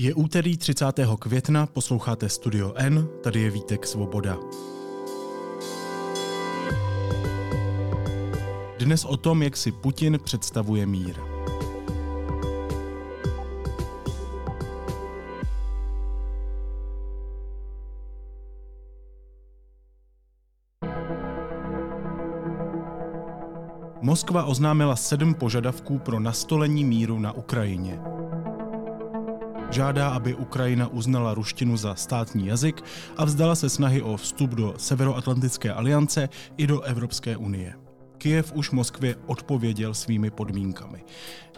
Je úterý 30. května, posloucháte Studio N, tady je Vítek Svoboda. Dnes o tom, jak si Putin představuje mír. Moskva oznámila sedm požadavků pro nastolení míru na Ukrajině. Žádá, aby Ukrajina uznala ruštinu za státní jazyk a vzdala se snahy o vstup do Severoatlantické aliance i do Evropské unie. Kijev už Moskvě odpověděl svými podmínkami.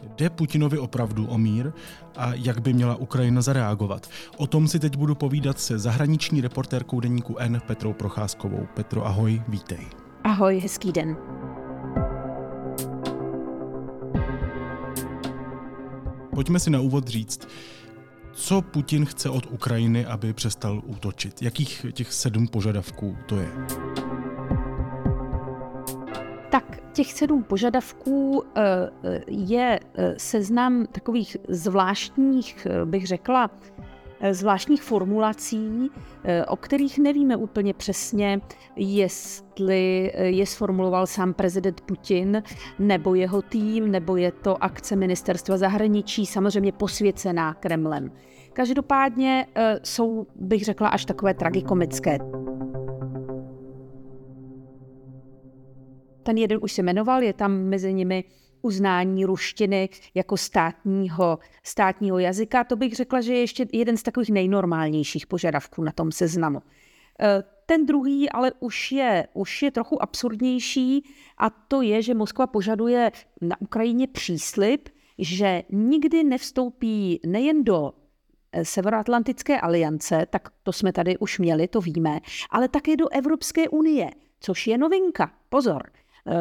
Jde Putinovi opravdu o mír a jak by měla Ukrajina zareagovat? O tom si teď budu povídat se zahraniční reportérkou deníku N Petrou Procházkovou. Petro, ahoj, vítej. Ahoj, hezký den. Pojďme si na úvod říct, co Putin chce od Ukrajiny, aby přestal útočit? Jakých těch sedm požadavků to je? Tak těch sedm požadavků eh, eh, je eh, seznam takových zvláštních, bych řekla, zvláštních formulací, o kterých nevíme úplně přesně, jestli je sformuloval sám prezident Putin, nebo jeho tým, nebo je to akce ministerstva zahraničí, samozřejmě posvěcená Kremlem. Každopádně jsou, bych řekla, až takové tragikomické. Ten jeden už se jmenoval, je tam mezi nimi uznání ruštiny jako státního, státního jazyka. To bych řekla, že je ještě jeden z takových nejnormálnějších požadavků na tom seznamu. E, ten druhý ale už je, už je trochu absurdnější a to je, že Moskva požaduje na Ukrajině příslip, že nikdy nevstoupí nejen do e, Severoatlantické aliance, tak to jsme tady už měli, to víme, ale také do Evropské unie, což je novinka. Pozor,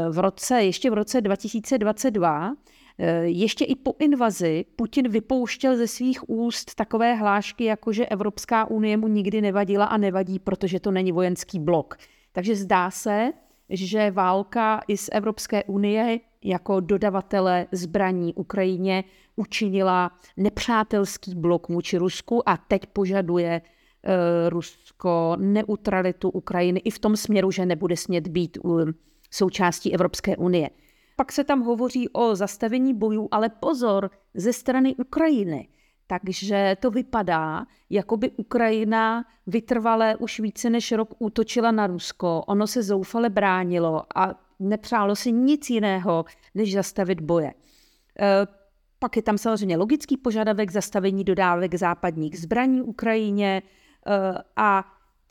v roce, ještě v roce 2022, eh, ještě i po invazi Putin vypouštěl ze svých úst takové hlášky, jako že Evropská unie mu nikdy nevadila a nevadí, protože to není vojenský blok. Takže zdá se, že válka i z Evropské unie jako dodavatele zbraní Ukrajině učinila nepřátelský blok vůči Rusku a teď požaduje uh, Rusko neutralitu Ukrajiny i v tom směru, že nebude smět být uh, součástí Evropské unie. Pak se tam hovoří o zastavení bojů, ale pozor, ze strany Ukrajiny. Takže to vypadá, jako by Ukrajina vytrvale už více než rok útočila na Rusko. Ono se zoufale bránilo a nepřálo si nic jiného, než zastavit boje. E, pak je tam samozřejmě logický požadavek zastavení dodávek západních zbraní Ukrajině e, a,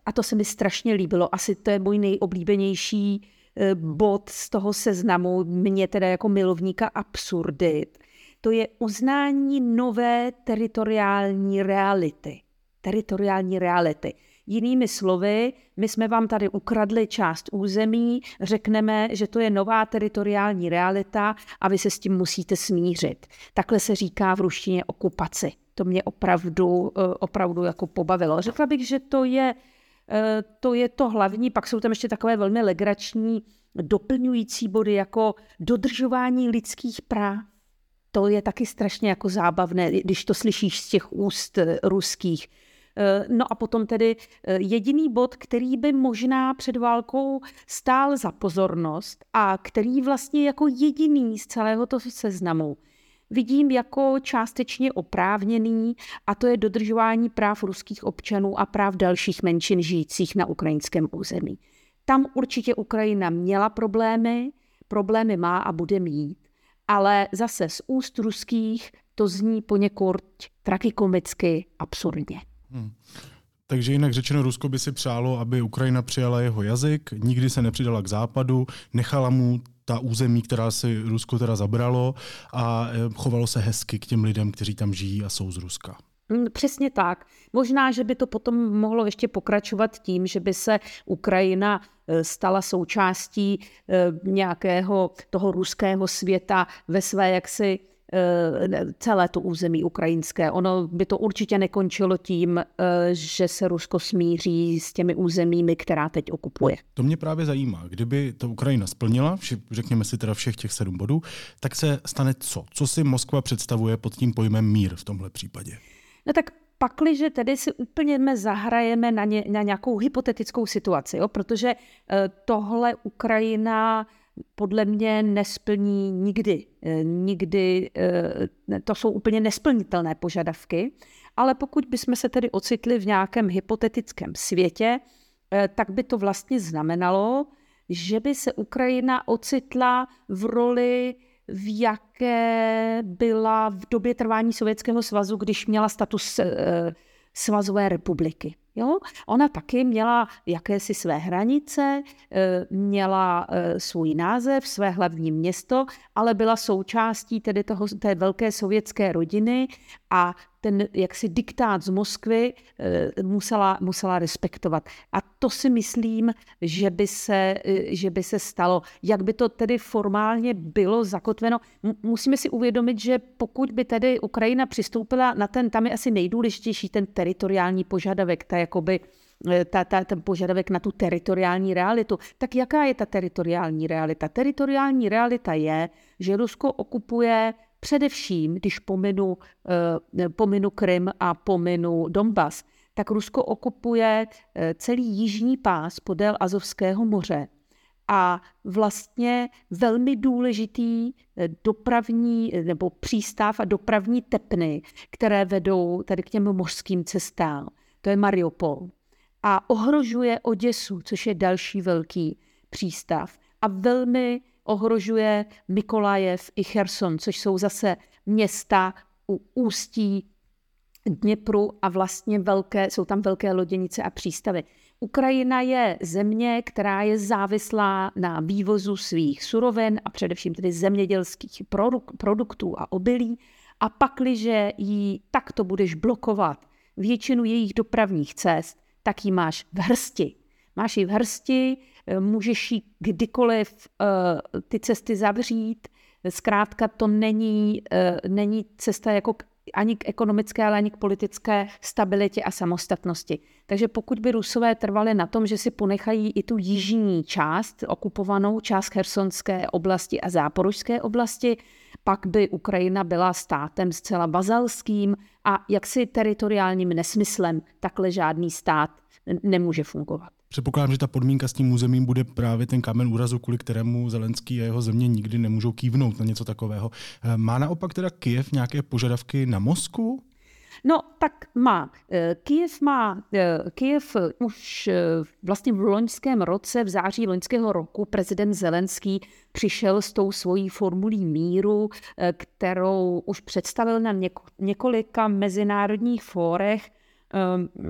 a to se mi strašně líbilo. Asi to je můj nejoblíbenější bod z toho seznamu, mě teda jako milovníka absurdit, to je uznání nové teritoriální reality. Teritoriální reality. Jinými slovy, my jsme vám tady ukradli část území, řekneme, že to je nová teritoriální realita a vy se s tím musíte smířit. Takhle se říká v ruštině okupaci. To mě opravdu, eh, opravdu jako pobavilo. Řekla bych, že to je to je to hlavní, pak jsou tam ještě takové velmi legrační doplňující body jako dodržování lidských práv. To je taky strašně jako zábavné, když to slyšíš z těch úst eh, ruských. Eh, no a potom tedy jediný bod, který by možná před válkou stál za pozornost a který vlastně jako jediný z celého toho seznamu vidím jako částečně oprávněný a to je dodržování práv ruských občanů a práv dalších menšin žijících na ukrajinském území. Tam určitě Ukrajina měla problémy, problémy má a bude mít, ale zase z úst ruských to zní poněkud tragikomicky absurdně. Hmm. Takže jinak řečeno, Rusko by si přálo, aby Ukrajina přijala jeho jazyk, nikdy se nepřidala k západu, nechala mu ta území, která si Rusko teda zabralo a e, chovalo se hezky k těm lidem, kteří tam žijí a jsou z Ruska. Mm, přesně tak. Možná, že by to potom mohlo ještě pokračovat tím, že by se Ukrajina e, stala součástí e, nějakého toho ruského světa ve své jaksi Eh, celé to území ukrajinské. Ono by to určitě nekončilo tím, eh, že se Rusko smíří s těmi územími, která teď okupuje. To mě právě zajímá. Kdyby to Ukrajina splnila, řekněme si teda všech těch sedm bodů, tak se stane co? Co si Moskva představuje pod tím pojmem mír v tomhle případě? No tak pakliže tedy si úplně zahrajeme na, ně, na nějakou hypotetickou situaci, jo? protože eh, tohle Ukrajina podle mě nesplní nikdy. Eh, nikdy eh, to jsou úplně nesplnitelné požadavky, ale pokud bychom se tedy ocitli v nějakém hypotetickém světě, tak by to vlastně znamenalo, že by se Ukrajina ocitla v roli v jaké byla v době trvání Sovětského svazu, když měla status eh, svazové republiky. Jo? Ona taky měla jakési své hranice, eh, měla eh, svůj název, své hlavní město, ale byla součástí tedy toho, té velké sovětské rodiny a ten jaksi diktát z Moskvy eh, musela, musela respektovat. A to si myslím, že by, se, že by se stalo. Jak by to tedy formálně bylo zakotveno? Musíme si uvědomit, že pokud by tedy Ukrajina přistoupila na ten, tam je asi nejdůležitější ten teritoriální požadavek, ta jakoby eh, ta, ta, ten požadavek na tu teritoriální realitu. Tak jaká je ta teritoriální realita? Teritoriální realita je, že Rusko okupuje především, když pominu, eh, pominu Krym a pominu Donbas, tak Rusko okupuje eh, celý jižní pás podél Azovského moře a vlastně velmi důležitý dopravní nebo přístav a dopravní tepny, které vedou tady k těm mořským cestám to je Mariupol. A ohrožuje Oděsu, což je další velký přístav. A velmi ohrožuje Mikolajev i Cherson, což jsou zase města u ústí Dněpru a vlastně velké, jsou tam velké loděnice a přístavy. Ukrajina je země, která je závislá na vývozu svých surovin a především tedy zemědělských produktů a obilí. A pakliže ji takto budeš blokovat většinu jejich dopravních cest, tak ji máš v hrsti. Máš ji v hrsti, můžeš ji kdykoliv uh, ty cesty zavřít. Zkrátka to není, uh, není cesta jako ani k ekonomické, ale ani k politické stabilitě a samostatnosti. Takže pokud by Rusové trvali na tom, že si ponechají i tu jižní část, okupovanou část Chersonské oblasti a Záporožské oblasti, pak by Ukrajina byla státem zcela bazalským a jaksi teritoriálním nesmyslem takhle žádný stát nemůže fungovat. Předpokládám, že ta podmínka s tím územím bude právě ten kámen úrazu, kvůli kterému Zelenský a jeho země nikdy nemůžou kývnout na něco takového. Má naopak teda Kiev nějaké požadavky na Moskvu? No, tak má. Eh, Kiev má, eh, Kiev už eh, vlastně v loňském roce, v září loňského roku, prezident Zelenský přišel s tou svojí formulí míru, kterou už představil na několika mezinárodních fórech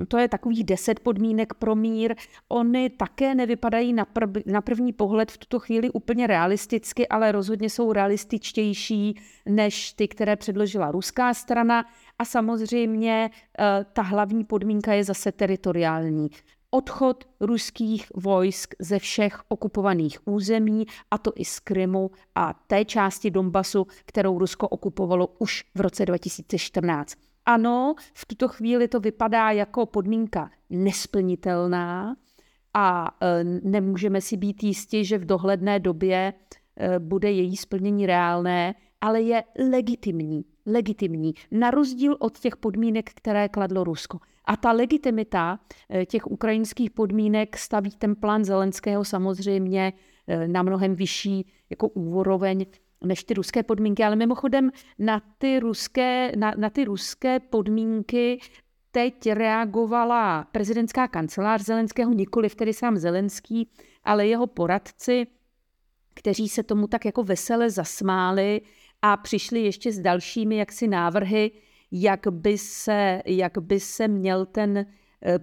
to je takových deset podmínek pro mír. Ony také nevypadají na, prv, na první pohled v tuto chvíli úplně realisticky, ale rozhodně jsou realističtější než ty, které předložila ruská strana. A samozřejmě eh, ta hlavní podmínka je zase teritoriální odchod ruských vojsk ze všech okupovaných území, a to i z Krymu a té části Donbasu, kterou Rusko okupovalo už v roce 2014. Ano, v tuto chvíli to vypadá jako podmínka nesplnitelná a e, nemůžeme si být jistí, že v dohledné době e, bude její splnění reálné, ale je legitimní. Legitimní, na rozdíl od těch podmínek, které kladlo Rusko. A ta legitimita e, těch ukrajinských podmínek staví ten plán Zelenského samozřejmě na mnohem vyšší jako úroveň než ty ruské podmínky, ale mimochodem na ty ruské, na, na ty ruské podmínky teď reagovala prezidentská kancelář Zelenského, nikoli tedy sám Zelenský, ale jeho poradci, kteří se tomu tak jako vesele zasmáli a přišli ještě s dalšími jaksi návrhy, jak by se, jak by se měl ten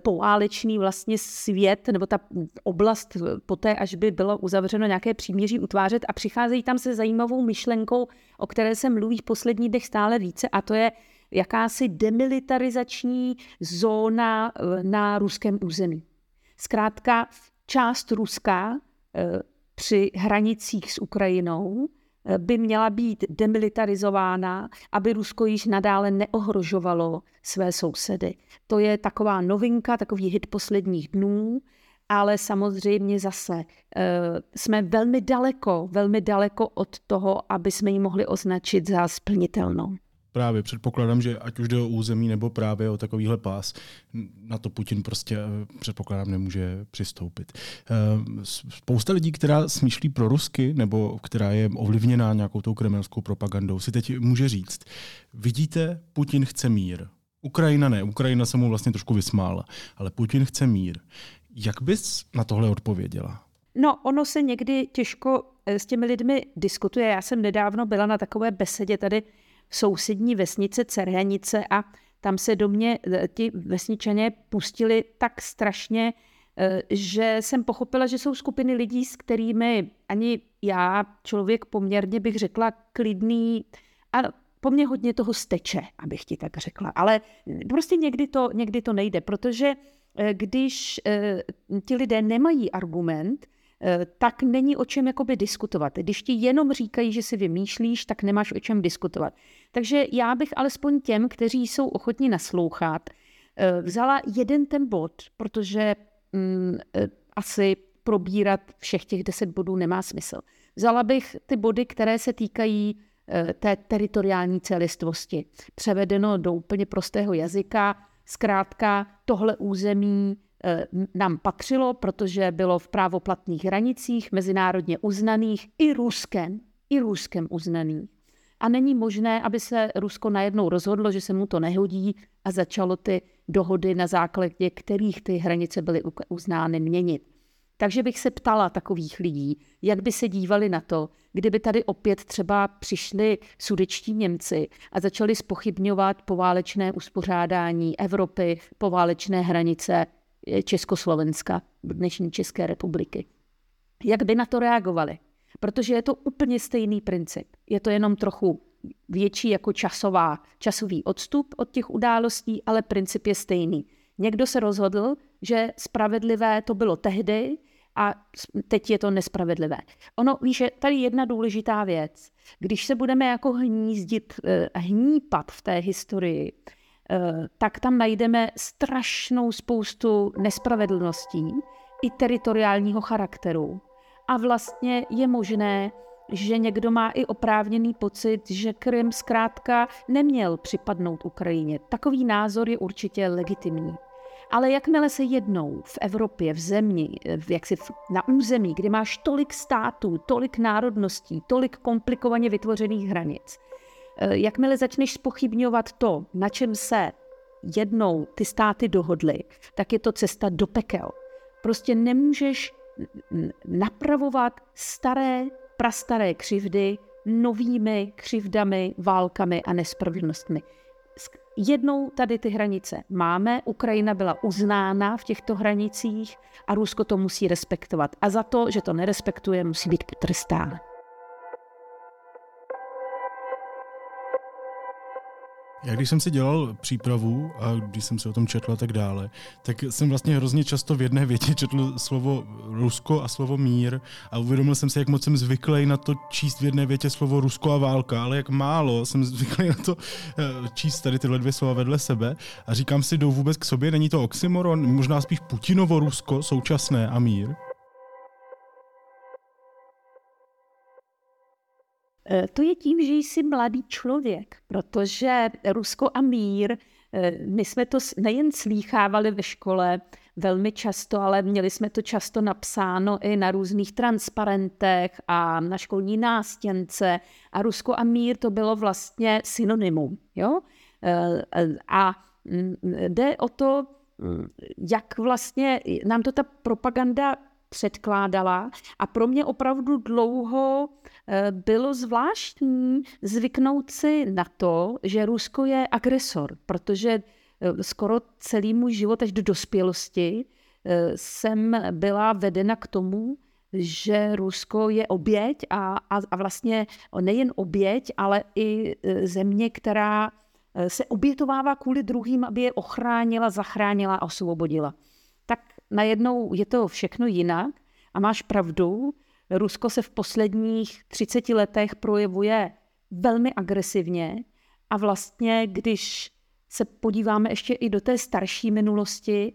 poválečný vlastně svět, nebo ta oblast poté, až by bylo uzavřeno nějaké příměří utvářet a přicházejí tam se zajímavou myšlenkou, o které se mluví v poslední dnech stále více a to je jakási demilitarizační zóna eh, na ruském území. Zkrátka část Ruska eh, při hranicích s Ukrajinou by měla být demilitarizována, aby Rusko již nadále neohrožovalo své sousedy. To je taková novinka, takový hit posledních dnů, ale samozřejmě zase uh, jsme velmi daleko, velmi daleko od toho, aby jsme ji mohli označit za splnitelnou. Právě předpokládám, že ať už jde o území nebo právě o takovýhle pás, na to Putin prostě eh, předpokládám nemůže přistoupit. Eh, spousta lidí, která smýšlí pro rusky nebo která je ovlivněná nějakou tou kremelskou propagandou, si teď může říct, vidíte, Putin chce mír. Ukrajina ne, Ukrajina se mu vlastně trošku vysmála, ale Putin chce mír. Jak bys na tohle odpověděla? No, ono se někdy těžko eh, s těmi lidmi diskutuje. Já jsem nedávno byla na takové besedě tady sousední vesnice Cerhenice a tam se do mě eh, ti vesničané pustili tak strašně, eh, že jsem pochopila, že jsou skupiny lidí, s kterými ani já, člověk poměrně bych řekla klidný, a po mně hodně toho steče, abych ti tak řekla. Ale prostě někdy to, někdy to nejde, protože když ti lidé nemají argument, tak není o čem jakoby diskutovat. Když ti jenom říkají, že si vymýšlíš, tak nemáš o čem diskutovat. Takže já bych alespoň těm, kteří jsou ochotní naslouchat, eh, vzala jeden ten bod, protože mm, eh, asi probírat všech těch deset bodů nemá smysl. Vzala bych ty body, které se týkají té teritoriální celistvosti. Převedeno do úplně prostého jazyka, zkrátka tohle území Eh, nám patřilo, protože bylo v právoplatných hranicích, mezinárodně uznaných, i Ruskem, i Ruskem uznaných. A není možné, aby se Rusko najednou rozhodlo, že se mu to nehodí a začalo ty dohody, na základě kterých ty hranice byly uznány, měnit. Takže bych se ptala takových lidí, jak by se dívali na to, kdyby tady opět třeba přišli sudečtí Němci a začali spochybňovat poválečné uspořádání Evropy, poválečné hranice Československa, dnešní České republiky. Jak by na to reagovali? Protože je to úplně stejný princip. Je to jenom trochu větší jako časová, časový odstup od těch událostí, ale princip je stejný. Někdo se rozhodl, že spravedlivé to bylo tehdy a teď je to nespravedlivé. Ono, víš, je tady jedna důležitá věc. Když se budeme jako hnízdit, eh, hnípat v té historii, Eh, tak tam najdeme strašnou spoustu nespravedlností i teritoriálního charakteru. A vlastně je možné, že někdo má i oprávněný pocit, že Krym zkrátka neměl připadnout Ukrajině. Takový názor je určitě legitimní. Ale jakmile se jednou v Evropě, v zemi, jak si na území, kde máš tolik států, tolik národností, tolik komplikovaně vytvořených hranic, Eh, jakmile začneš spochybňovat to, na čem se jednou ty státy dohodly, tak je to cesta do pekel. Prostě nemůžeš napravovat staré, prastaré křivdy novými křivdami, válkami a nespravedlnostmi. Jednou tady ty hranice máme, Ukrajina byla uznána v těchto hranicích a Rusko to musí respektovat. A za to, že to nerespektuje, musí být potrestáno. Já když jsem si dělal přípravu a když jsem si o tom četl a tak dále, tak jsem vlastně hrozně často v jedné větě četl slovo Rusko a slovo mír a uvědomil jsem si, jak moc jsem zvyklý na to číst v jedné větě slovo Rusko a válka, ale jak málo jsem zvyklý na to eh, číst tady tyhle dvě slova vedle sebe. A říkám si, jdou vůbec k sobě, není to oxymoron, možná spíš Putinovo Rusko současné a mír? To je tím, že jsi mladý člověk, protože Rusko a mír, eh, my jsme to nejen slýchávali ve škole velmi často, ale měli jsme to často napsáno i na různých transparentech a na školní nástěnce. A Rusko a mír to bylo vlastně synonymum. Jo? Eh, a mm, jde o to, mm, jak vlastně nám to ta propaganda předkládala. A pro mě opravdu dlouho eh, bylo zvláštní zvyknout si na to, že Rusko je agresor, protože eh, skoro celý můj život až do dospělosti eh, jsem byla vedena k tomu, že Rusko je oběť a, a, a vlastně nejen oběť, ale i země, která se obětovává kvůli druhým, aby je ochránila, zachránila a osvobodila najednou je to všechno jinak a máš pravdu, Rusko se v posledních 30 letech projevuje velmi agresivně a vlastně, když se podíváme ještě i do té starší minulosti,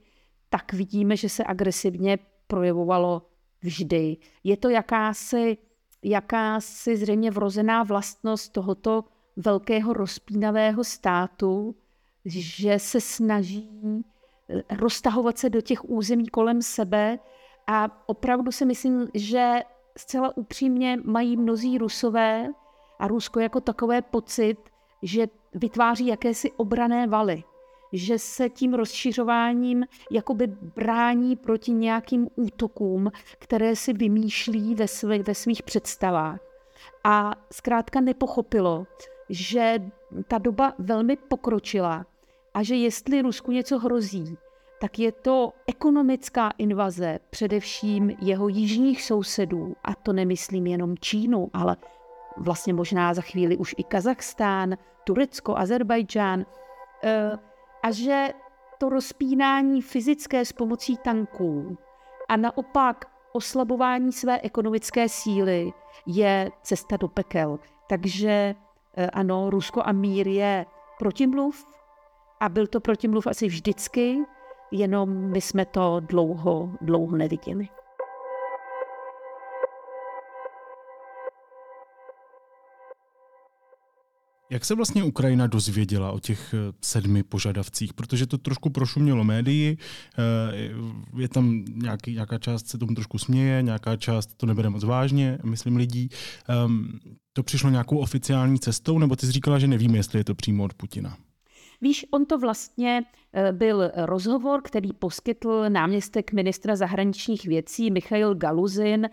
tak vidíme, že se agresivně projevovalo vždy. Je to jakási, jakási zřejmě vrozená vlastnost tohoto velkého rozpínavého státu, že se snaží roztahovat se do těch území kolem sebe a opravdu si myslím, že zcela upřímně mají mnozí rusové a Rusko jako takové pocit, že vytváří jakési obrané valy, že se tím rozšiřováním jakoby brání proti nějakým útokům, které si vymýšlí ve, své, ve svých představách. A zkrátka nepochopilo, že ta doba velmi pokročila a že jestli Rusku něco hrozí, tak je to ekonomická invaze především jeho jižních sousedů, a to nemyslím jenom Čínu, ale vlastně možná za chvíli už i Kazachstán, Turecko, Azerbajdžán, eh, a že to rozpínání fyzické s pomocí tanků a naopak oslabování své ekonomické síly je cesta do pekel. Takže eh, ano, Rusko a mír je protimluv a byl to protimluv asi vždycky, jenom my jsme to dlouho, dlouho neviděli. Jak se vlastně Ukrajina dozvěděla o těch eh, sedmi požadavcích? Protože to trošku prošumělo médii, eh, je tam nějaký, nějaká část se tomu trošku směje, nějaká část to nebere moc vážně, myslím lidí. Ehm, to přišlo nějakou oficiální cestou, nebo ty jsi říkala, že nevíme, jestli je to přímo od Putina? Víš, on to vlastně eh, byl rozhovor, který poskytl náměstek ministra zahraničních věcí Michail Galuzin eh,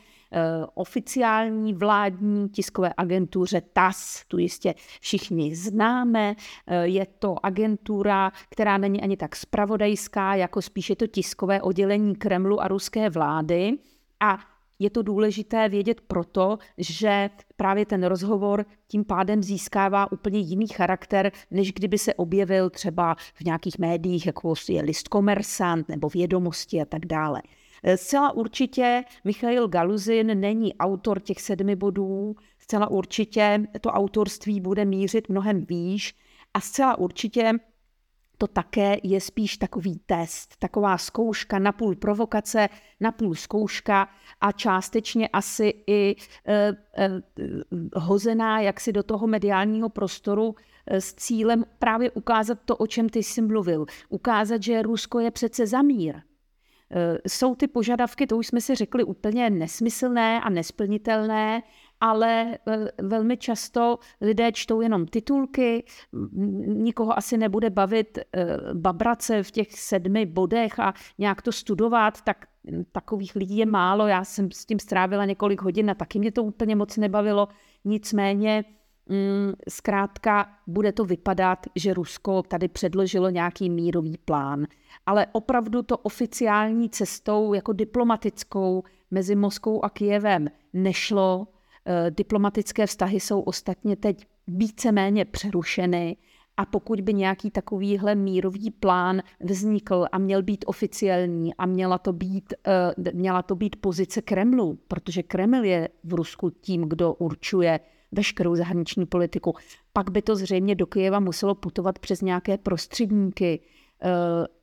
oficiální vládní tiskové agentuře TAS, tu jistě všichni známe. Eh, je to agentura, která není ani tak spravodajská, jako spíše to tiskové oddělení Kremlu a ruské vlády. A je to důležité vědět proto, že právě ten rozhovor tím pádem získává úplně jiný charakter, než kdyby se objevil třeba v nějakých médiích, jako je list komersant nebo vědomosti a tak dále. Zcela určitě Michail Galuzin není autor těch sedmi bodů, zcela určitě to autorství bude mířit mnohem výš a zcela určitě to také je spíš takový test, taková zkouška, napůl provokace, napůl zkouška a částečně asi i e, e, hozená jaksi do toho mediálního prostoru e, s cílem právě ukázat to, o čem ty jsi mluvil. Ukázat, že Rusko je přece za mír. E, jsou ty požadavky, to už jsme si řekli, úplně nesmyslné a nesplnitelné ale eh, velmi často lidé čtou jenom titulky, nikoho asi nebude bavit eh, babrace v těch sedmi bodech a nějak to studovat, tak takových lidí je málo. Já jsem s tím strávila několik hodin a taky mě to úplně moc nebavilo. Nicméně mm, zkrátka bude to vypadat, že Rusko tady předložilo nějaký mírový plán. Ale opravdu to oficiální cestou, jako diplomatickou, mezi Moskou a Kijevem nešlo. Eh, diplomatické vztahy jsou ostatně teď víceméně přerušeny a pokud by nějaký takovýhle mírový plán vznikl a měl být oficiální a měla to být, eh, měla to být pozice Kremlu, protože Kreml je v Rusku tím, kdo určuje veškerou zahraniční politiku, pak by to zřejmě do Kyjeva muselo putovat přes nějaké prostředníky eh,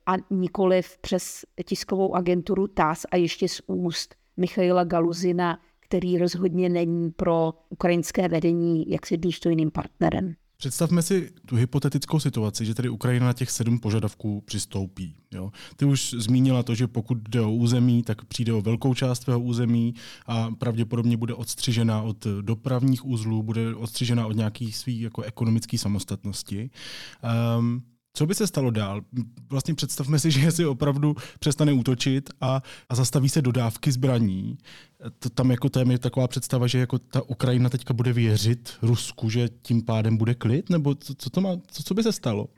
a nikoliv přes tiskovou agenturu TAS a ještě z úst Michaila Galuzina, který rozhodně není pro ukrajinské vedení jaksi důstojným partnerem. Představme si tu hypotetickou situaci, že tedy Ukrajina na těch sedm požadavků přistoupí. Jo? Ty už zmínila to, že pokud jde o území, tak přijde o velkou část svého území a pravděpodobně bude odstřižena od dopravních uzlů, bude odstřižena od nějakých svých jako ekonomické samostatnosti. Um, co by se stalo dál? Vlastně představme si, že si opravdu přestane útočit a, a zastaví se dodávky zbraní. To, tam jako je taková představa, že jako ta Ukrajina teďka bude věřit Rusku, že tím pádem bude klid? Nebo co, co, to má, co, co by se stalo?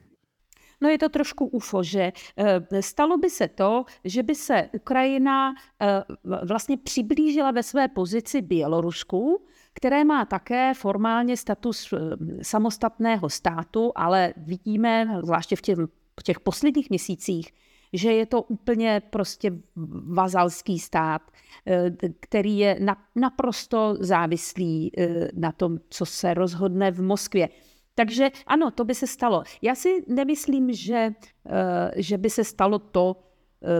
No je to trošku UFO, že eh, stalo by se to, že by se Ukrajina eh, vlastně přiblížila ve své pozici Bělorusku, které má také formálně status eh, samostatného státu, ale vidíme, zvláště v těch, v těch posledních měsících, že je to úplně prostě vazalský stát, který je naprosto závislý na tom, co se rozhodne v Moskvě. Takže ano, to by se stalo. Já si nemyslím, že, eh, že by se stalo to, Eh,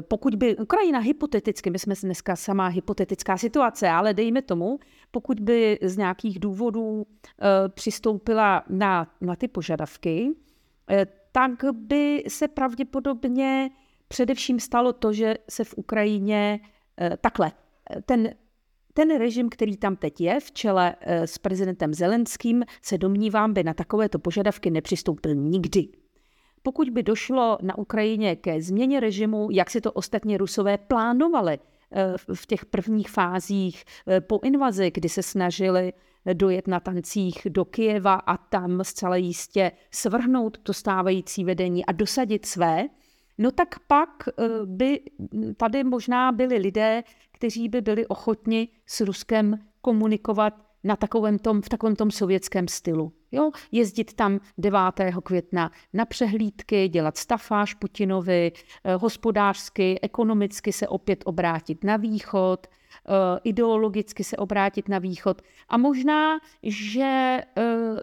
pokud by Ukrajina hypoteticky, my jsme dneska sama hypotetická situace, ale dejme tomu, pokud by z nějakých důvodů eh, přistoupila na, na ty požadavky, eh, tak by se pravděpodobně především stalo to, že se v Ukrajině takhle, ten, ten režim, který tam teď je v čele s prezidentem Zelenským, se domnívám, by na takovéto požadavky nepřistoupil nikdy. Pokud by došlo na Ukrajině ke změně režimu, jak si to ostatně Rusové plánovali eh, v těch prvních fázích eh, po invazi, kdy se snažili dojet na tancích do Kijeva a tam zcela jistě svrhnout to stávající vedení a dosadit své, no tak pak eh, by tady možná byli lidé, kteří by byli ochotni s Ruskem komunikovat na takovém tom, v takovém tom sovětském stylu. Jo? Jezdit tam 9. května na přehlídky, dělat stafáž Putinovi, eh, hospodářsky, ekonomicky se opět obrátit na východ, eh, ideologicky se obrátit na východ. A možná, že eh,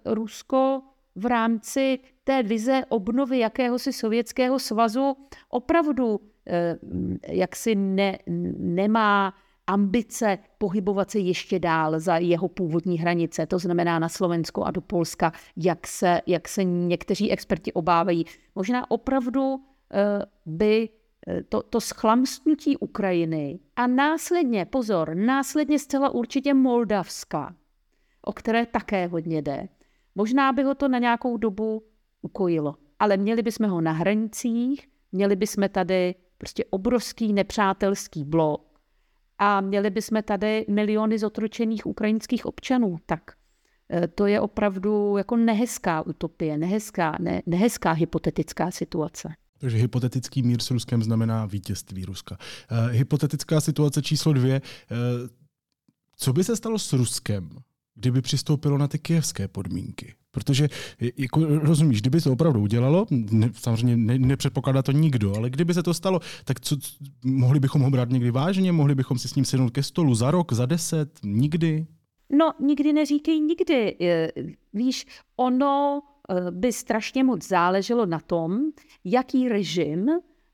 Rusko v rámci té vize obnovy jakéhosi sovětského svazu opravdu jaksi ne, nemá ambice pohybovat se ještě dál za jeho původní hranice, to znamená na Slovensko a do Polska, jak se, jak se někteří experti obávají. Možná opravdu eh, by eh, to, to schlamstnutí Ukrajiny a následně, pozor, následně zcela určitě Moldavska, o které také hodně jde, možná by ho to na nějakou dobu ukojilo. Ale měli bychom ho na hranicích, měli bychom tady prostě obrovský nepřátelský blok, a měli bychom tady miliony zotročených ukrajinských občanů. Tak e, to je opravdu jako nehezká utopie, nehezká, ne, nehezká hypotetická situace. Takže hypotetický mír s Ruskem znamená vítězství Ruska. Uh, hypotetická situace číslo dvě. Uh, co by se stalo s Ruskem, kdyby přistoupilo na ty kijevské podmínky? Protože, jako, rozumíš, kdyby se opravdu udělalo, ne, samozřejmě ne, nepředpokládá to nikdo, ale kdyby se to stalo, tak co, mohli bychom ho brát někdy vážně, mohli bychom si s ním sednout ke stolu za rok, za deset, nikdy? No, nikdy neříkej nikdy. Víš, ono eh, by strašně moc záleželo na tom, jaký režim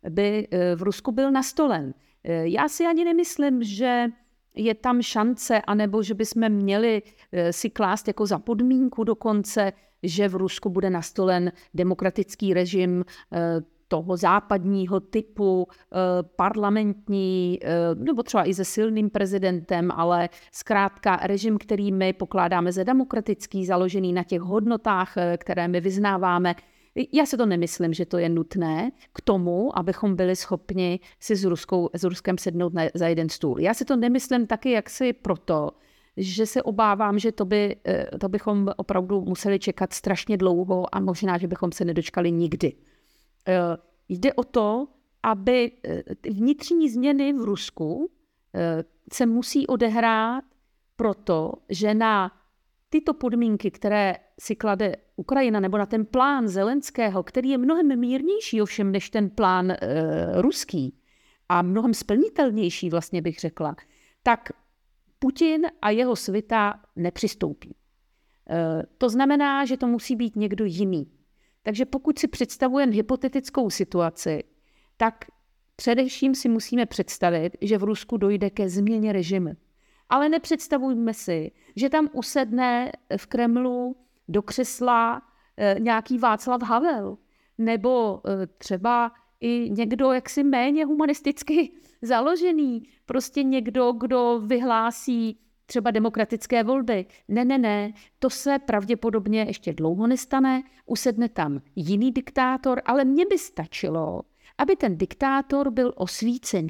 by eh, v Rusku byl nastolen. Eh, já si ani nemyslím, že je tam šance, anebo že bychom měli eh, si klást jako za podmínku dokonce, že v Rusku bude nastolen demokratický režim eh, toho západního typu, eh, parlamentní, nebo třeba i se silným prezidentem, ale zkrátka režim, který my pokládáme za demokratický, založený na těch hodnotách, které my vyznáváme, já se to nemyslím, že to je nutné k tomu, abychom byli schopni si s, Ruskou, s Ruskem sednout na, za jeden stůl. Já si to nemyslím taky jaksi proto, že se obávám, že to, by, eh, to bychom opravdu museli čekat strašně dlouho a možná, že bychom se nedočkali nikdy. Eh, jde o to, aby eh, vnitřní změny v Rusku se musí odehrát proto, že na tyto podmínky, které si klade Ukrajina, nebo na ten plán Zelenského, který je mnohem mírnější ovšem než ten plán e, ruský a mnohem splnitelnější, vlastně bych řekla, tak Putin a jeho svita nepřistoupí. E, to znamená, že to musí být někdo jiný. Takže pokud si představujeme hypotetickou situaci, tak především si musíme představit, že v Rusku dojde ke změně režimu. Ale nepředstavujme si, že tam usedne v Kremlu do křesla eh, nějaký Václav Havel, nebo eh, třeba i někdo jaksi méně humanisticky založený, prostě někdo, kdo vyhlásí třeba demokratické volby. Ne, ne, ne, to se pravděpodobně ještě dlouho nestane, usedne tam jiný diktátor, ale mně by stačilo, aby ten diktátor byl osvícen.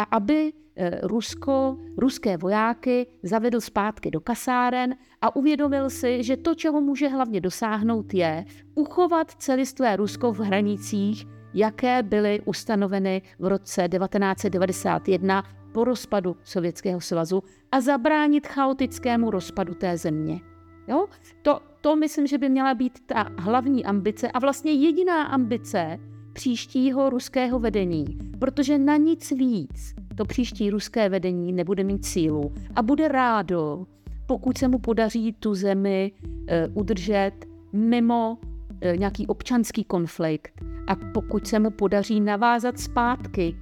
A aby eh, Rusko, ruské vojáky zavedl zpátky do kasáren a uvědomil si, že to, čeho může hlavně dosáhnout, je uchovat celistvé Rusko v hranicích, jaké byly ustanoveny v roce 1991 po rozpadu Sovětského svazu a zabránit chaotickému rozpadu té země. Jo? To, to myslím, že by měla být ta hlavní ambice a vlastně jediná ambice, příštího ruského vedení, protože na nic víc to příští ruské vedení nebude mít sílu a bude rádo, pokud se mu podaří tu zemi e, udržet mimo e, nějaký občanský konflikt a pokud se mu podaří navázat zpátky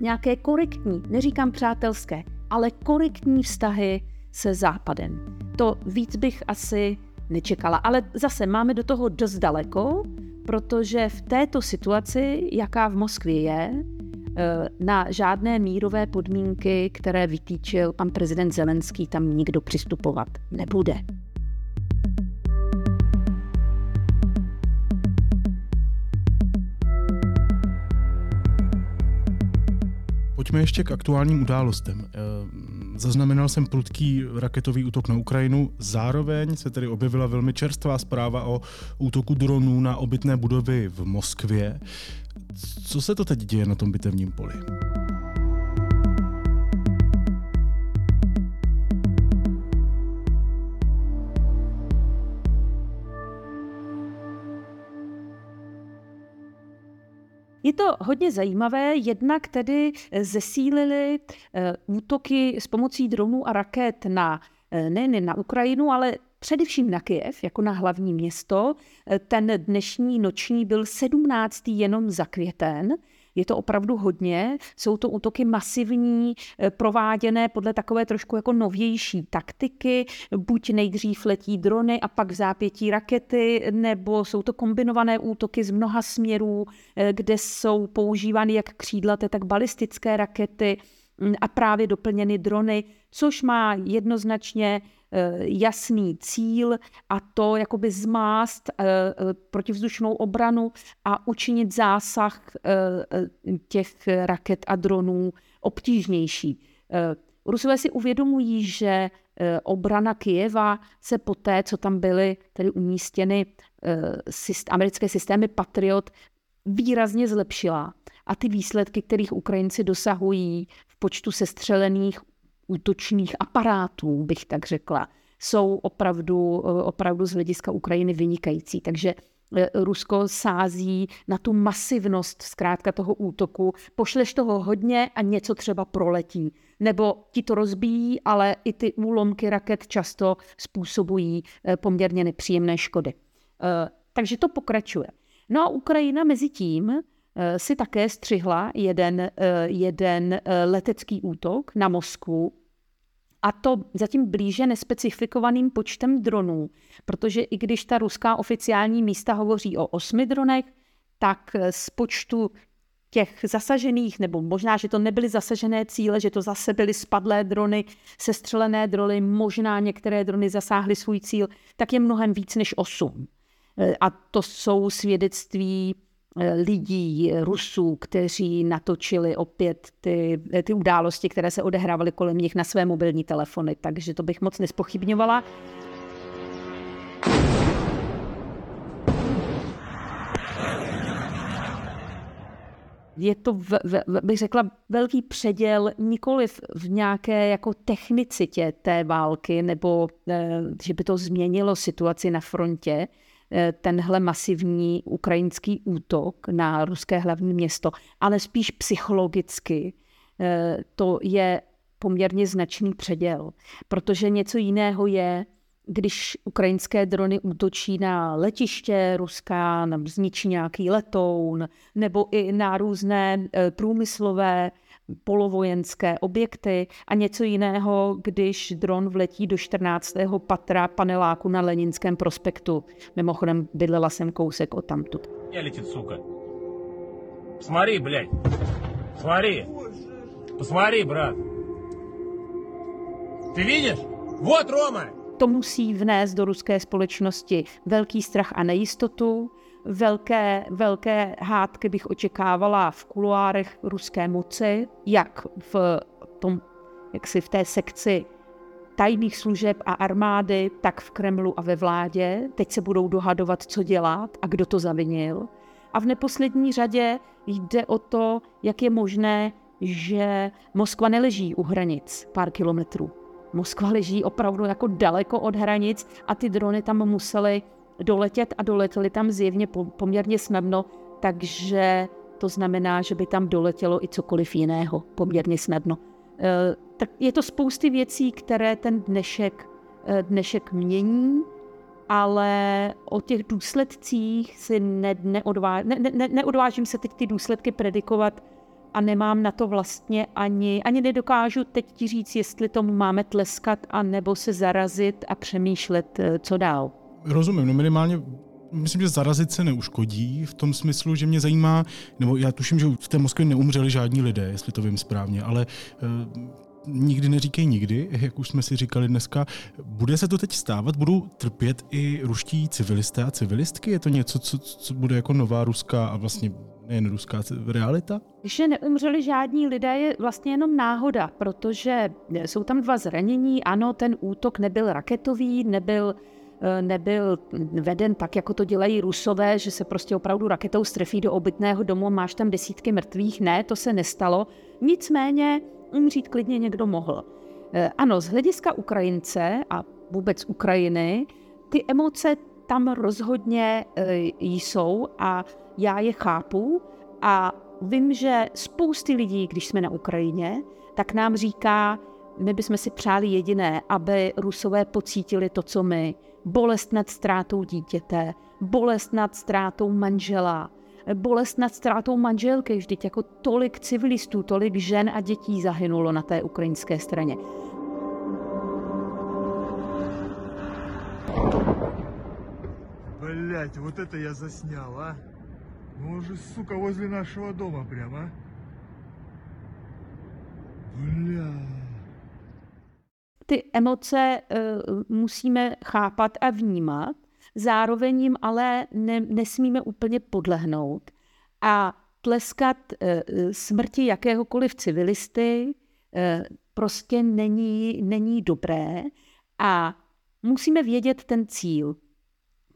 nějaké korektní, neříkám přátelské, ale korektní vztahy se Západem. To víc bych asi nečekala. Ale zase máme do toho dost daleko, protože v této situaci, jaká v Moskvě je, eh, na žádné mírové podmínky, které vytýčil pan prezident Zelenský, tam nikdo přistupovat nebude. Pojďme ještě k aktuálním událostem. Zaznamenal jsem prudký raketový útok na Ukrajinu, zároveň se tedy objevila velmi čerstvá zpráva o útoku dronů na obytné budovy v Moskvě. Co se to teď děje na tom bitevním poli? Je to hodně zajímavé, jednak tedy eh, zesílili eh, útoky s pomocí dronů a raket na eh, nejen na Ukrajinu, ale především na Kyjev, jako na hlavní město. Ten dnešní noční byl 17. jenom za květen. Je to opravdu hodně. Jsou to útoky masivní, eh, prováděné podle takové trošku jako novější taktiky. Buď nejdřív letí drony a pak v zápětí rakety, nebo jsou to kombinované útoky z mnoha směrů, eh, kde jsou používány jak křídlaté, tak balistické rakety mm, a právě doplněny drony, což má jednoznačně jasný cíl a to jakoby zmást eh, eh, protivzdušnou obranu a učinit zásah těch raket a dronů obtížnější. Rusové si uvědomují, že obrana Kijeva se poté, co tam byly tedy umístěny americké systémy Patriot, výrazně zlepšila. A ty výsledky, kterých Ukrajinci dosahují v počtu sestřelených útočných aparátů, bych tak řekla, jsou opravdu, opravdu z hlediska Ukrajiny vynikající. Takže e, Rusko sází na tu masivnost zkrátka toho útoku. Pošleš toho hodně a něco třeba proletí. Nebo ti to rozbíjí, ale i ty úlomky raket často způsobují e, poměrně nepříjemné škody. Takže to pokračuje. No a Ukrajina mezi tím Eh, si také střihla jeden, eh, jeden eh, letecký útok na Moskvu, a to zatím blíže nespecifikovaným počtem dronů, protože i když ta ruská oficiální místa hovoří o osmi dronech, tak z počtu těch zasažených, nebo možná, že to nebyly zasažené cíle, že to zase byly spadlé drony, sestřelené drony, možná některé drony zasáhly svůj cíl, tak je mnohem víc než osm. A to jsou svědectví lidí, Rusů, kteří natočili opět ty, ty události, které se odehrávaly kolem nich na své mobilní telefony, takže to bych moc nespochybňovala. je to, v, v, bych řekla, velký předěl nikoli v, nějaké jako technicitě té války, nebo eh, že by to změnilo situaci na frontě, Eh, tenhle masivní ukrajinský útok na ruské hlavní město, ale spíš psychologicky eh, to je poměrně značný předěl, protože něco jiného je, když ukrajinské drony útočí na letiště ruská, zničí nějaký letoun, nebo i na různé eh, průmyslové polovojenské objekty a něco jiného, když dron vletí do 14. patra paneláku na Leninském prospektu. Mimochodem, bydlela jsem kousek od tamtud. Я летит, сука. Посмотри, блядь. Посмотри. Посмотри, брат. Ты видишь? Вот, Рома! To musí vnést do ruské společnosti velký strach a nejistotu, velké, velké hádky bych očekávala v kuloárech ruské moci, jak v tom, jak si v té sekci tajných služeb a armády, tak v Kremlu a ve vládě. Teď se budou dohadovat, co dělat a kdo to zavinil. A v neposlední řadě jde o to, jak je možné, že Moskva neleží u hranic pár kilometrů. Moskva leží opravdu jako daleko od hranic a ty drony tam musely doletět a doletěli tam zjevně poměrně snadno, takže to znamená, že by tam doletělo i cokoliv jiného poměrně snadno. E, tak je to spousty věcí, které ten dnešek eh, dnešek mění, ale o těch důsledcích si ne, neodvá, ne, ne, neodvážím se teď ty důsledky predikovat a nemám na to vlastně ani, ani nedokážu teď ti říct, jestli tomu máme tleskat a nebo se zarazit a přemýšlet, eh, co dál. Rozumím, no minimálně myslím, že zarazit se neuškodí v tom smyslu, že mě zajímá, nebo já tuším, že v té Moskvě neumřeli žádní lidé, jestli to vím správně, ale uh, nikdy neříkej nikdy, jak už jsme si říkali dneska. Bude se to teď stávat? Budou trpět i ruští civilisté a civilistky? Je to něco, co, co bude jako nová ruská a vlastně nejen ruská realita? Že neumřeli žádní lidé je vlastně jenom náhoda, protože jsou tam dva zranění. Ano, ten útok nebyl raketový, nebyl Eh, nebyl veden tak, jako to dělají rusové, že se prostě opravdu raketou strefí do obytného domu, máš tam desítky mrtvých. Ne, to se nestalo. Nicméně umřít klidně někdo mohl. Eh, ano, z hlediska Ukrajince a vůbec Ukrajiny, ty emoce tam rozhodně eh, jsou a já je chápu a vím, že spousty lidí, když jsme na Ukrajině, tak nám říká, my bychom si přáli jediné, aby Rusové pocítili to, co my Bolest nad ztrátou dítěte, bolest nad ztrátou manžela, bolest nad ztrátou manželky. Vždyť jako tolik civilistů, tolik žen a dětí zahynulo na té ukrajinské straně. Блять, вот это я заснял, а? Ну уже, сука, возле нашего дома прямо. Бля ty emoce uh, musíme chápat a vnímat, zároveň jim ale ne, nesmíme úplně podlehnout a tleskat uh, smrti jakéhokoliv civilisty uh, prostě není, není dobré a musíme vědět ten cíl.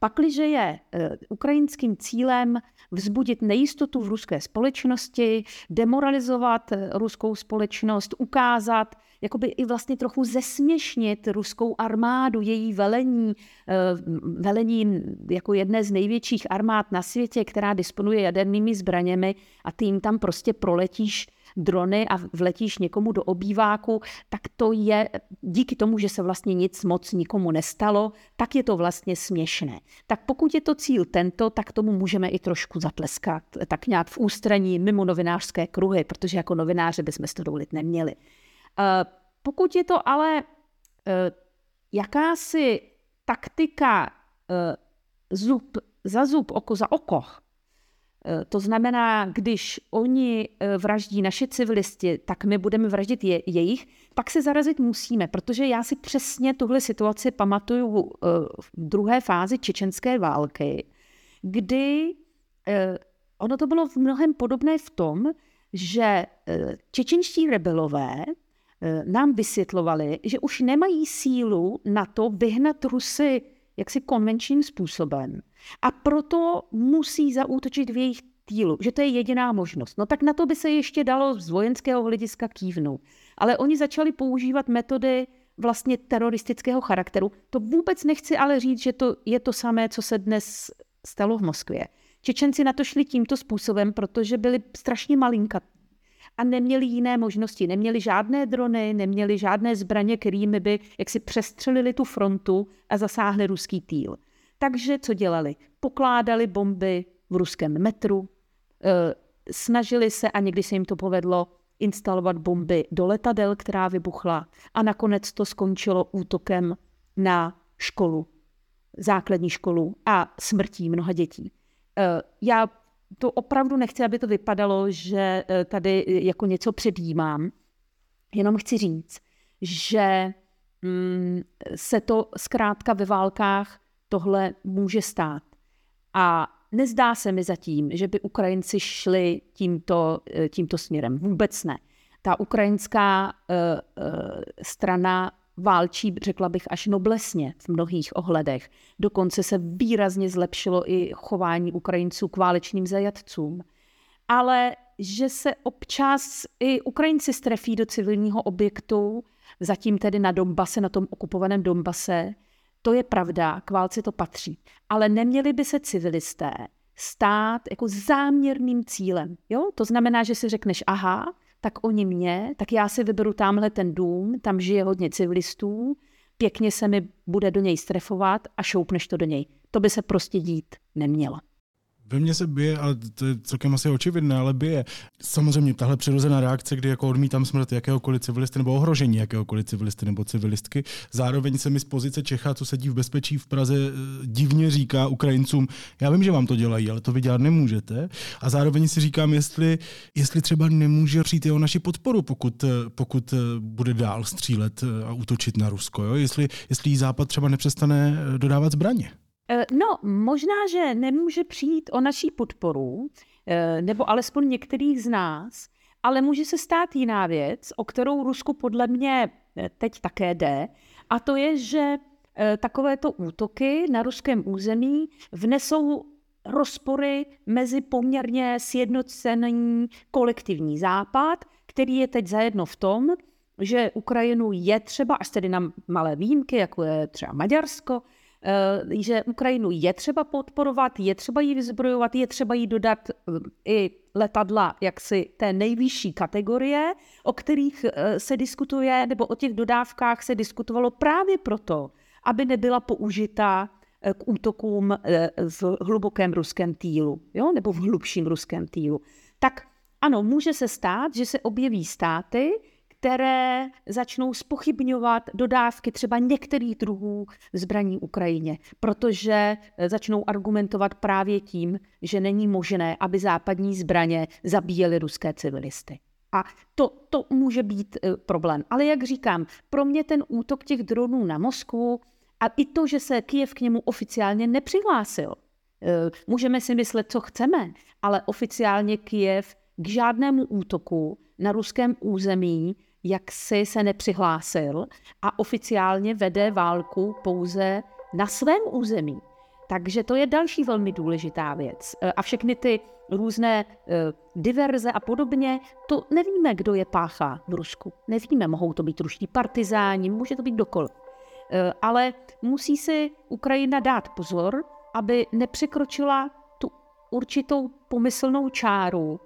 Pakliže je eh, ukrajinským cílem vzbudit nejistotu v ruské společnosti, demoralizovat eh, ruskou společnost, ukázat, jakoby i vlastně trochu zesměšnit ruskou armádu, její velení, eh, velení jako jedné z největších armád na světě, která disponuje jadernými zbraněmi a ty jim tam prostě proletíš drony a vletíš někomu do obýváku, tak to je díky tomu, že se vlastně nic moc nikomu nestalo, tak je to vlastně směšné. Tak pokud je to cíl tento, tak tomu můžeme i trošku zatleskat, tak nějak v ústraní mimo novinářské kruhy, protože jako novináře bychom si to dovolit neměli. Eh, pokud je to ale eh, jakási taktika eh, zub za zub, oko za oko, to znamená, když oni eh, vraždí naše civilisti, tak my budeme vraždit je, jejich, pak se zarazit musíme, protože já si přesně tuhle situaci pamatuju eh, v druhé fázi čečenské války, kdy ono to bylo v mnohem podobné v tom, že čečenští rebelové nám vysvětlovali, že už nemají sílu na to vyhnat Rusy jaksi konvenčním způsobem. A proto musí zaútočit v jejich týlu, že to je jediná možnost. No tak na to by se ještě dalo z vojenského hlediska kývnout. Ale oni začali používat metody vlastně teroristického charakteru. To vůbec nechci ale říct, že to je to samé, co se dnes stalo v Moskvě. Čečenci na to šli tímto způsobem, protože byli strašně malinkatí a neměli jiné možnosti. Neměli žádné drony, neměli žádné zbraně, kterými by jaksi přestřelili tu frontu a zasáhli ruský týl. Takže co dělali? Pokládali bomby v ruském metru, eh, snažili se, a někdy se jim to povedlo, instalovat bomby do letadel, která vybuchla a nakonec to skončilo útokem na školu, základní školu a smrtí mnoha dětí. Eh, já to opravdu nechci, aby to vypadalo, že eh, tady jako něco předjímám. Jenom chci říct, že mm, se to zkrátka ve válkách tohle může stát. A nezdá se mi zatím, že by Ukrajinci šli tímto, eh, tímto směrem. Vůbec ne. Ta ukrajinská uh, strana válčí, řekla bych, až noblesně v mnohých ohledech. Dokonce se výrazně zlepšilo i chování Ukrajinců k válečným zajatcům. Ale že se občas i Ukrajinci strefí do civilního objektu, zatím tedy na Dombase, na tom okupovaném Dombase, to je pravda, k válce to patří. Ale neměli by se civilisté stát jako záměrným cílem. Jo? To znamená, že si řekneš, aha, tak oni mě, tak já si vyberu tamhle ten dům, tam žije hodně civilistů, pěkně se mi bude do něj strefovat a šoupneš to do něj. To by se prostě dít nemělo. Ve mně se bije, ale to je celkem asi očividné, ale bije. Samozřejmě tahle přirozená reakce, kdy jako odmítám smrt jakéhokoliv civilisty nebo ohrožení jakéhokoliv civilisty nebo civilistky. Zároveň se mi z pozice Čecha, co sedí v bezpečí v Praze, eh, divně říká Ukrajincům, já vím, že vám to dělají, ale to vy dělat nemůžete. A zároveň si říkám, jestli, jestli třeba nemůže přijít i o naši podporu, pokud, eh, pokud eh, bude dál střílet a útočit na Rusko. Jo? Jestli, jestli Západ třeba nepřestane dodávat zbraně. Eh, no, možná, že nemůže přijít o naší podporu, eh, nebo alespoň některých z nás, ale může se stát jiná věc, o kterou Rusku podle mě eh, teď také jde, a to je, že takovéto útoky na ruském území vnesou rozpory mezi poměrně sjednocený kolektivní západ, který je teď zajedno v tom, že Ukrajinu je třeba, až tedy na malé výjimky, jako je třeba Maďarsko, že Ukrajinu je třeba podporovat, je třeba jí vyzbrojovat, je třeba jí dodat eh, i letadla jaksi té nejvyšší kategorie, o kterých eh, se diskutuje, nebo o těch dodávkách se diskutovalo právě proto, aby nebyla použita k útokům v hlubokém ruském týlu, jo? nebo v hlubším ruském týlu. Tak ano, může se stát, že se objeví státy, které začnou spochybňovat dodávky třeba některých druhů zbraní Ukrajině, protože eh, začnou argumentovat právě tím, že není možné, aby západní zbraně zabíjely ruské civilisty. A to, to může být eh, problém. Ale jak říkám, pro mě ten útok těch dronů na Moskvu a i to, že se Kijev k němu oficiálně nepřihlásil, eh, můžeme si myslet, co chceme, ale oficiálně Kijev k žádnému útoku na ruském území jak si se nepřihlásil a oficiálně vede válku pouze na svém území. Takže to je další velmi důležitá věc. E, a všechny ty různé e, diverze a podobně, to nevíme, kdo je páchá v Rusku. Nevíme, mohou to být ruští partizáni, může to být dokoliv. E, ale musí si Ukrajina dát pozor, aby nepřekročila tu určitou pomyslnou čáru,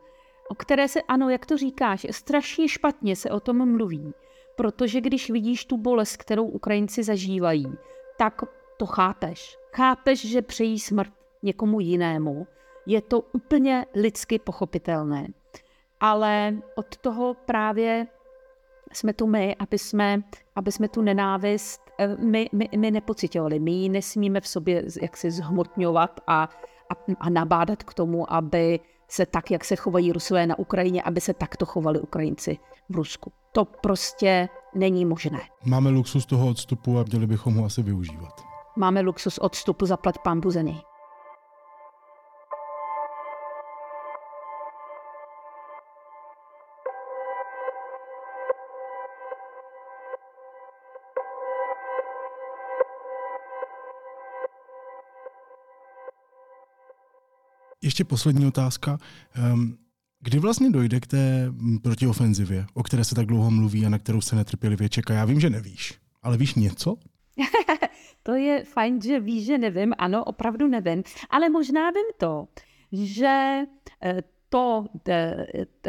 o které se, ano, jak to říkáš, strašně špatně se o tom mluví, protože když vidíš tu bolest, kterou Ukrajinci zažívají, tak to chápeš. Chápeš, že přejí smrt někomu jinému. Je to úplně lidsky pochopitelné. Ale od toho právě jsme tu my, aby jsme, aby jsme tu nenávist eh, my, my, my nepocitovali. My ji nesmíme v sobě jaksi zhmotňovat a, a, a nabádat k tomu, aby se tak, jak se chovají Rusové na Ukrajině, aby se takto chovali Ukrajinci v Rusku. To prostě není možné. Máme luxus toho odstupu a měli bychom ho asi využívat. Máme luxus odstupu, zaplať pambu za něj. Ještě poslední otázka. Ehm, kdy vlastně dojde k té protiofenzivě, o které se tak dlouho mluví a na kterou se netrpělivě čeká? Já vím, že nevíš, ale víš něco? to je fajn, že víš, že nevím. Ano, opravdu nevím. Ale možná vím to, že eh, to,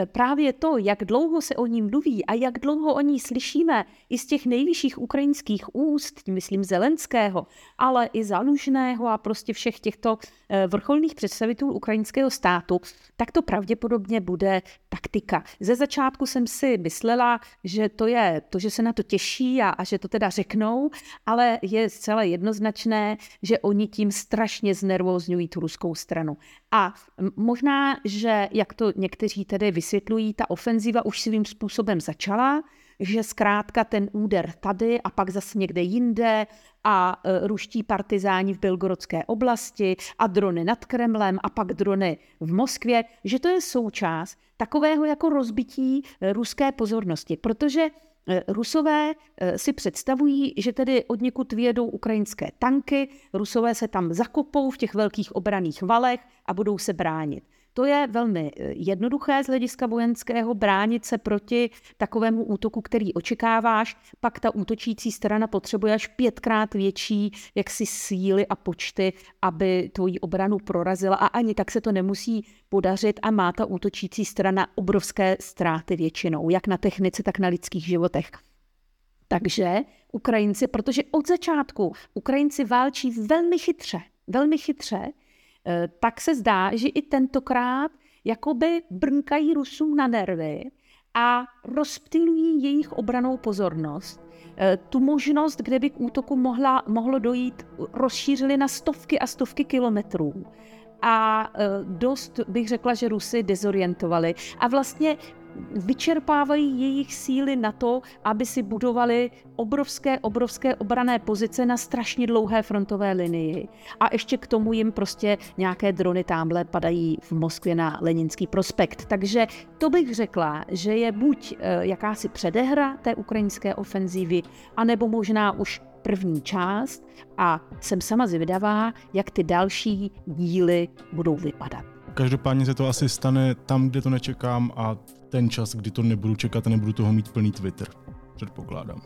právě to, jak dlouho se o ní mluví a jak dlouho o ní slyšíme i z těch nejvyšších ukrajinských úst, myslím Zelenského, ale i Zalužného a prostě všech těchto eh, vrcholných představitelů ukrajinského státu, tak to pravděpodobně bude taktika. Ze začátku jsem si myslela, že to je to, že se na to těší a, a že to teda řeknou, ale je zcela jednoznačné, že oni tím strašně znervózňují tu ruskou stranu. A možná, že jak to někteří tedy vysvětlují, ta ofenziva už svým způsobem začala, že zkrátka ten úder tady a pak zase někde jinde a e, ruští partizáni v Belgorodské oblasti a drony nad Kremlem a pak drony v Moskvě, že to je součást takového jako rozbití e, ruské pozornosti, protože e, Rusové si představují, že tedy od někud vyjedou ukrajinské tanky, Rusové se tam zakopou v těch velkých obraných valech a budou se bránit. To je velmi eh, jednoduché z hlediska vojenského bránit se proti takovému útoku, který očekáváš. Pak ta útočící strana potřebuje až pětkrát větší jaksi síly a počty, aby tvoji obranu prorazila a ani tak se to nemusí podařit a má ta útočící strana obrovské ztráty většinou, jak na technice, tak na lidských životech. Takže Ukrajinci, protože od začátku Ukrajinci válčí velmi chytře, velmi chytře, tak se zdá, že i tentokrát jakoby brnkají Rusům na nervy a rozptilují jejich obranou pozornost. Eh, tu možnost, kde by k útoku mohla, mohlo dojít, rozšířili na stovky a stovky kilometrů a eh, dost bych řekla, že Rusy dezorientovali. A vlastně vyčerpávají jejich síly na to, aby si budovali obrovské, obrovské obrané pozice na strašně dlouhé frontové linii. A ještě k tomu jim prostě nějaké drony tamhle padají v Moskvě na Leninský prospekt. Takže to bych řekla, že je buď eh, jakási předehra té ukrajinské ofenzívy, anebo možná už první část a jsem sama zvědavá, jak ty další díly budou vypadat. Každopádně se to asi stane tam, kde to nečekám a ten čas, kdy to nebudu čekat a nebudu toho mít plný Twitter. Předpokládám.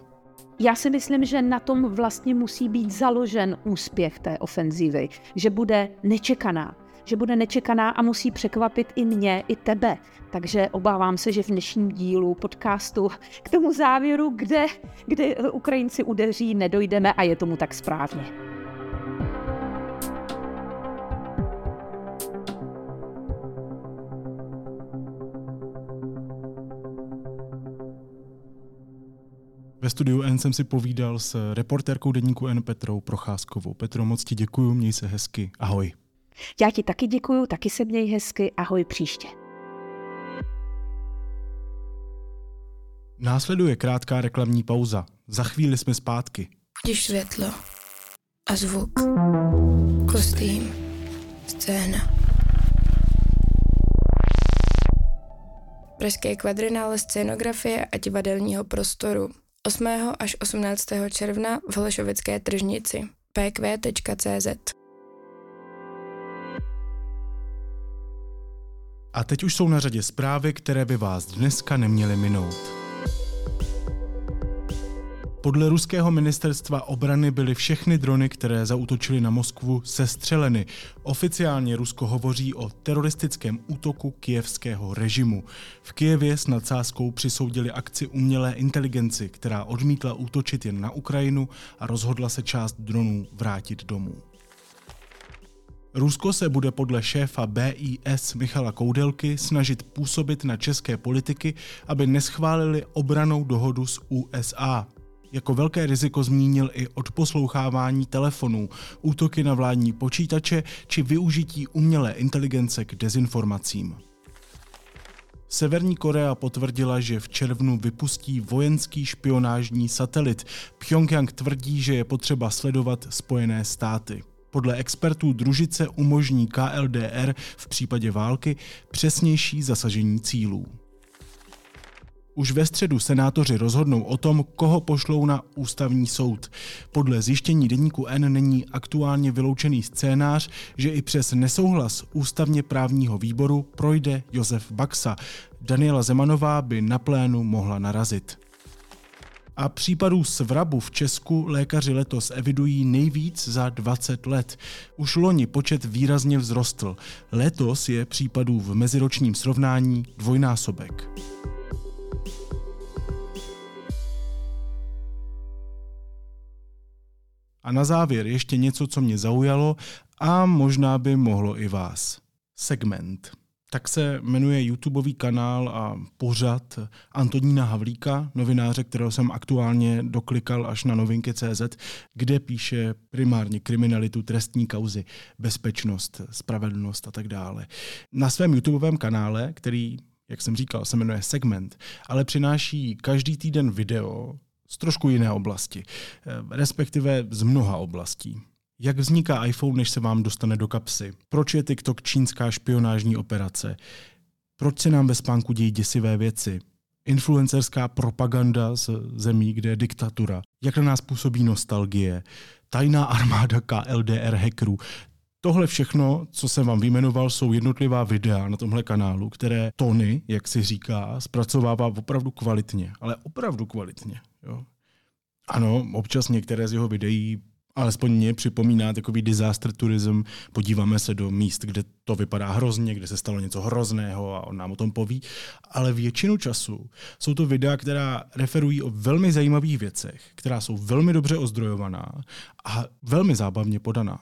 Já si myslím, že na tom vlastně musí být založen úspěch té ofenzívy, že bude nečekaná, že bude nečekaná a musí překvapit i mě, i tebe. Takže obávám se, že v dnešním dílu podcastu k tomu závěru, kde, kde Ukrajinci udeří, nedojdeme a je tomu tak správně. Ve studiu N jsem si povídal s reportérkou deníku N Petrou Procházkovou. Petro, moc ti děkuju, měj se hezky, ahoj. Já ti taky děkuju, taky se měj hezky, ahoj příště. Následuje krátká reklamní pauza. Za chvíli jsme zpátky. Když světlo a zvuk, kostým, scéna. Pražské kvadrinále scénografie a divadelního prostoru 8. až 18. června v Holešovické tržnici pq.cz. A teď už jsou na řadě zprávy, které by vás dneska neměly minout. Podle ruského ministerstva obrany byly všechny drony, které zautočily na Moskvu, sestřeleny. Oficiálně Rusko hovoří o teroristickém útoku kijevského režimu. V Kijevě s nadsázkou přisoudili akci umělé inteligenci, která odmítla útočit jen na Ukrajinu a rozhodla se část dronů vrátit domů. Rusko se bude podle šéfa BIS Michala Koudelky snažit působit na české politiky, aby neschválili obranou dohodu s USA. Jako velké riziko zmínil i odposlouchávání telefonů, útoky na vládní počítače či využití umělé inteligence k dezinformacím. Severní Korea potvrdila, že v červnu vypustí vojenský špionážní satelit. Pyongyang tvrdí, že je potřeba sledovat Spojené státy. Podle expertů družice umožní KLDR v případě války přesnější zasažení cílů. Už ve středu senátoři rozhodnou o tom, koho pošlou na ústavní soud. Podle zjištění deníku N není aktuálně vyloučený scénář, že i přes nesouhlas ústavně právního výboru projde Josef Baxa. Daniela Zemanová by na plénu mohla narazit. A případů svrabu v Česku lékaři letos evidují nejvíc za 20 let. Už loni počet výrazně vzrostl. Letos je případů v meziročním srovnání dvojnásobek. A na závěr ještě něco, co mě zaujalo a možná by mohlo i vás. Segment. Tak se jmenuje YouTubeový kanál a pořad Antonína Havlíka, novináře, kterého jsem aktuálně doklikal až na novinky.cz, kde píše primárně kriminalitu, trestní kauzy, bezpečnost, spravedlnost a tak dále. Na svém YouTubeovém kanále, který jak jsem říkal, se jmenuje Segment, ale přináší každý týden video z trošku jiné oblasti, eh, respektive z mnoha oblastí. Jak vzniká iPhone, než se vám dostane do kapsy? Proč je TikTok čínská špionážní operace? Proč se nám ve spánku dějí děsivé věci? Influencerská propaganda z zemí, kde je diktatura. Jak na nás působí nostalgie? Tajná armáda KLDR hackerů. Tohle všechno, co jsem vám vyjmenoval, jsou jednotlivá videa na tomhle kanálu, které Tony, jak si říká, zpracovává opravdu kvalitně, ale opravdu kvalitně. Jo. Ano, občas některé z jeho videí alespoň mě připomíná takový disaster turism. Podíváme se do míst, kde to vypadá hrozně, kde se stalo něco hrozného a on nám o tom poví. Ale většinu času jsou to videa, která referují o velmi zajímavých věcech, která jsou velmi dobře ozdrojovaná a velmi zábavně podaná.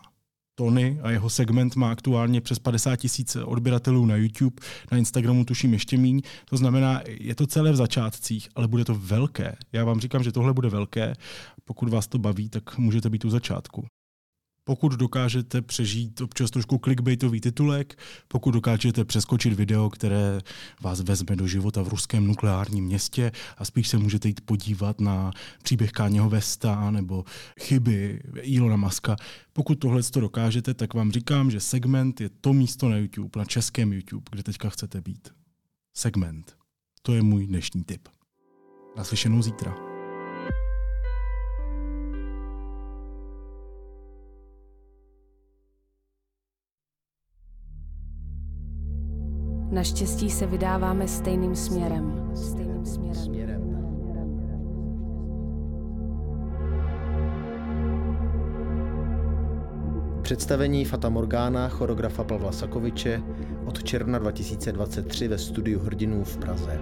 Tony a jeho segment má aktuálně přes 50 tisíc odběratelů na YouTube, na Instagramu tuším ještě míň. To znamená, je to celé v začátcích, ale bude to velké. Já vám říkám, že tohle bude velké. Pokud vás to baví, tak můžete být u začátku. Pokud dokážete přežít občas trošku clickbaitový titulek, pokud dokážete přeskočit video, které vás vezme do života v ruském nukleárním městě a spíš se můžete jít podívat na příběh Káněho Vesta nebo chyby Ilona Maska, pokud tohle to dokážete, tak vám říkám, že segment je to místo na YouTube, na českém YouTube, kde teďka chcete být. Segment. To je můj dnešní tip. Naslyšenou zítra. Naštěstí se vydáváme stejným směrem. Stejným směrem. Představení Fata Morgana choreografa Pavla Sakoviče od června 2023 ve studiu Hrdinů v Praze.